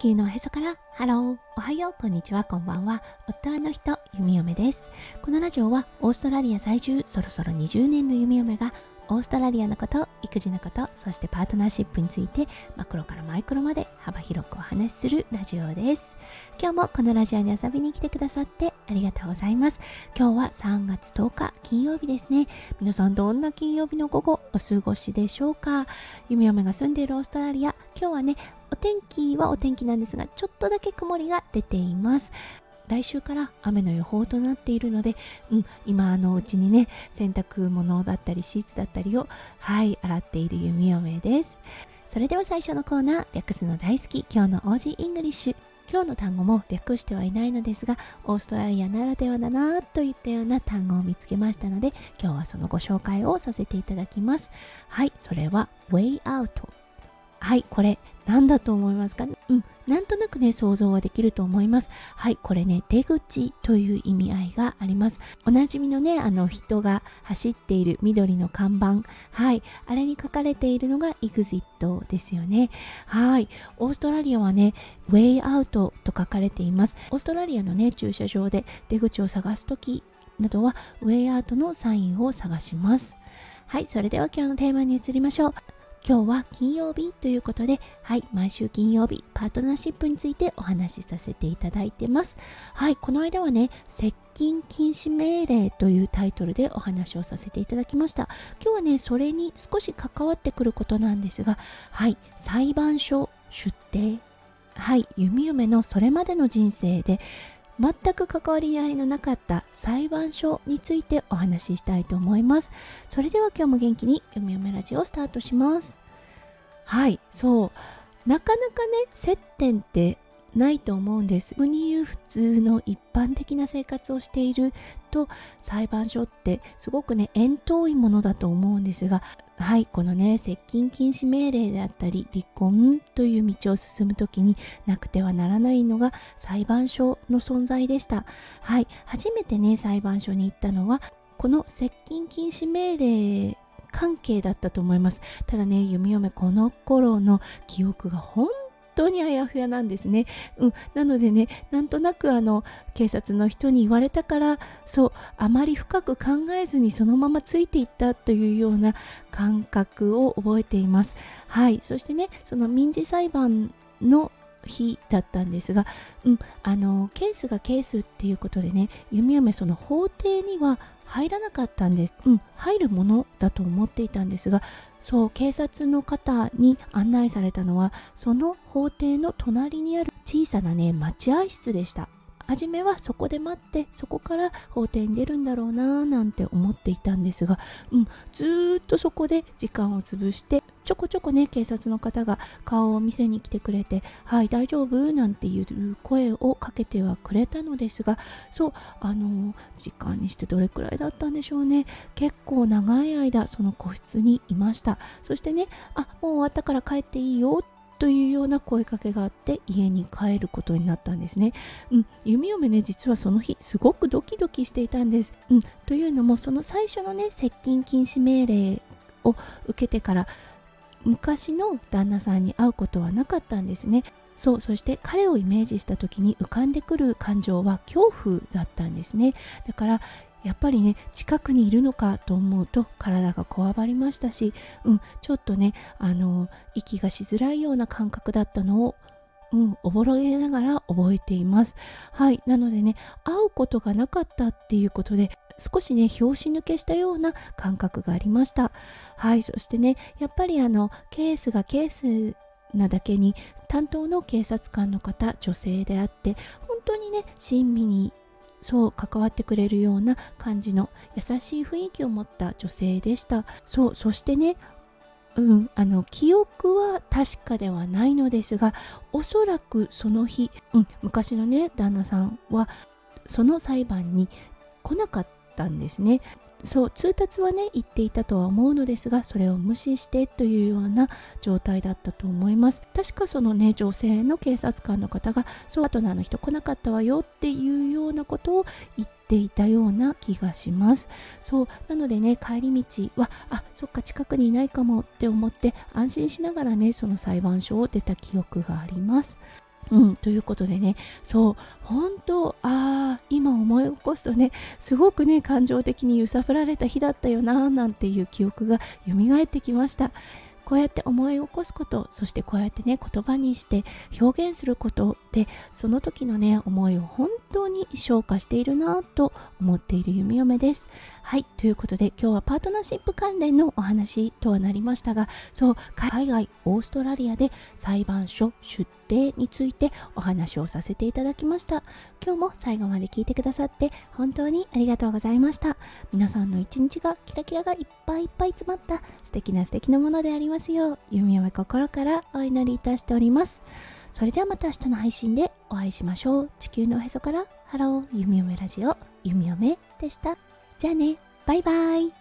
球のおへそから。ハローおはよう。こんにちは。こんばんは。夫の人弓嫁です。このラジオはオーストラリア在住そろそろ20年の弓嫁がオーストラリアのこと、育児のこと、そしてパートナーシップについてマクロからマイクロまで幅広くお話しするラジオです。今日もこのラジオに遊びに来てくださってありがとうございます。今日は3月10日金曜日ですね。皆さんどんな金曜日の午後お過ごしでしょうか？弓嫁が住んでいるオーストラリア、今日はね、天気はお天気なんですが、ちょっとだけ曇りが出ています。来週から雨の予報となっているので、うん、今のうちにね、洗濯物だったりシーツだったりを、はい、洗っている弓嫁です。それでは最初のコーナー、略すの大好き、今日の Aussie English。今日の単語も略してはいないのですが、オーストラリアならではだなといったような単語を見つけましたので、今日はそのご紹介をさせていただきます。はい、それは way out はい、これ何だと思いますか？うん、なんとなくね、想像はできると思います。はい、これね、出口という意味合いがあります。おなじみのね、あの人が走っている緑の看板。はい、あれに書かれているのが EXIT ですよね。はい、オーストラリアはね、Way Out と書かれています。オーストラリアのね、駐車場で出口を探すときなどは Way Out のサインを探します。はい、それでは今日のテーマに移りましょう。今日は金曜日ということで、はい、毎週金曜日、パートナーシップについてお話しさせていただいてます。はい、この間はね、接近禁止命令というタイトルでお話をさせていただきました。今日はね、それに少し関わってくることなんですが、はい、裁判所出廷。はい、弓嫁のそれまでの人生で、全く関わり合いのなかった裁判所についてお話ししたいと思います。それでは今日も元気に読み読めラジオをスタートします。はい、そう。なかなかね、接点ってないと思うんです。普に言う普通の一般的な生活をしていると裁判所ってすごくね遠遠いものだと思うんですがはいこのね接近禁止命令であったり離婚という道を進む時になくてはならないのが裁判所の存在でしたはい初めてね裁判所に行ったのはこの接近禁止命令関係だったと思いますただね弓嫁この頃の記憶が本当にあやふやなんですね。うん、なのでね、なんとなくあの警察の人に言われたから、そうあまり深く考えずにそのままついていったというような感覚を覚えています。はい、そしてね、その民事裁判の日だったんですが、うん、あのケースがケースっていうことでね弓嫁その法廷には入らなかったんです、うん、入るものだと思っていたんですがそう警察の方に案内されたのはその法廷の隣にある小さなね待合室でした。初めはそこで待ってそこから法廷に出るんだろうななんて思っていたんですが、うん、ずっとそこで時間を潰してちょこちょこね警察の方が顔を見せに来てくれて「はい大丈夫?」なんていう声をかけてはくれたのですがそうあの時間にしてどれくらいだったんでしょうね結構長い間その個室にいましたそしてねあもう終わったから帰っていいよというような声かけがあって家に帰ることになったんですね。うん、弓嫁ね実はその日すごくドキドキしていたんです。うん、というのもその最初のね接近禁止命令を受けてから昔の旦那さんに会うことはなかったんですね。そうそして彼をイメージした時に浮かんでくる感情は恐怖だったんですねだからやっぱりね近くにいるのかと思うと体がこわばりましたし、うん、ちょっとねあの息がしづらいような感覚だったのをうん、おぼろげながら覚えています。はい。なのでね、会うことがなかったっていうことで、少しね、拍子抜けしたような感覚がありました。はい。そしてね、やっぱりあの、ケースがケースなだけに、担当の警察官の方、女性であって、本当にね、親身にそう関わってくれるような感じの優しい雰囲気を持った女性でしたそうそしてねうん、あの記憶は確かではないのですがおそらくその日、うん、昔のね旦那さんはその裁判に来なかったんですね。そう通達はね言っていたとは思うのですがそれを無視してというような状態だったと思います。確かそのね女性の警察官の方がそうパートナーの人来なかったわよっていうようなことを言っていたような気がします。そうなのでね帰り道はあそっか近くにいないかもって思って安心しながらねその裁判所を出た記憶があります。うん、ということでね、そう、本当、ああ、今思い起こすとね、すごくね、感情的に揺さぶられた日だったよな、なんていう記憶が蘇ってきました。こうやって思い起こすことそしてこうやってね言葉にして表現することでその時のね思いを本当に消化しているなと思っている弓嫁です。はいということで今日はパートナーシップ関連のお話とはなりましたがそう海外オーストラリアで裁判所出廷についてお話をさせていただきました。今日も最後まで聞いてくださって本当にありがとうございました。皆さんの一日がキラキラがいっぱいいっぱい詰まった素敵な素敵なものでありますよう弓嫁心からお祈りいたしております。それではまた明日の配信でお会いしましょう。地球のおへそからハロー弓嫁ラジオ弓嫁でした。じゃあね。バイバイ。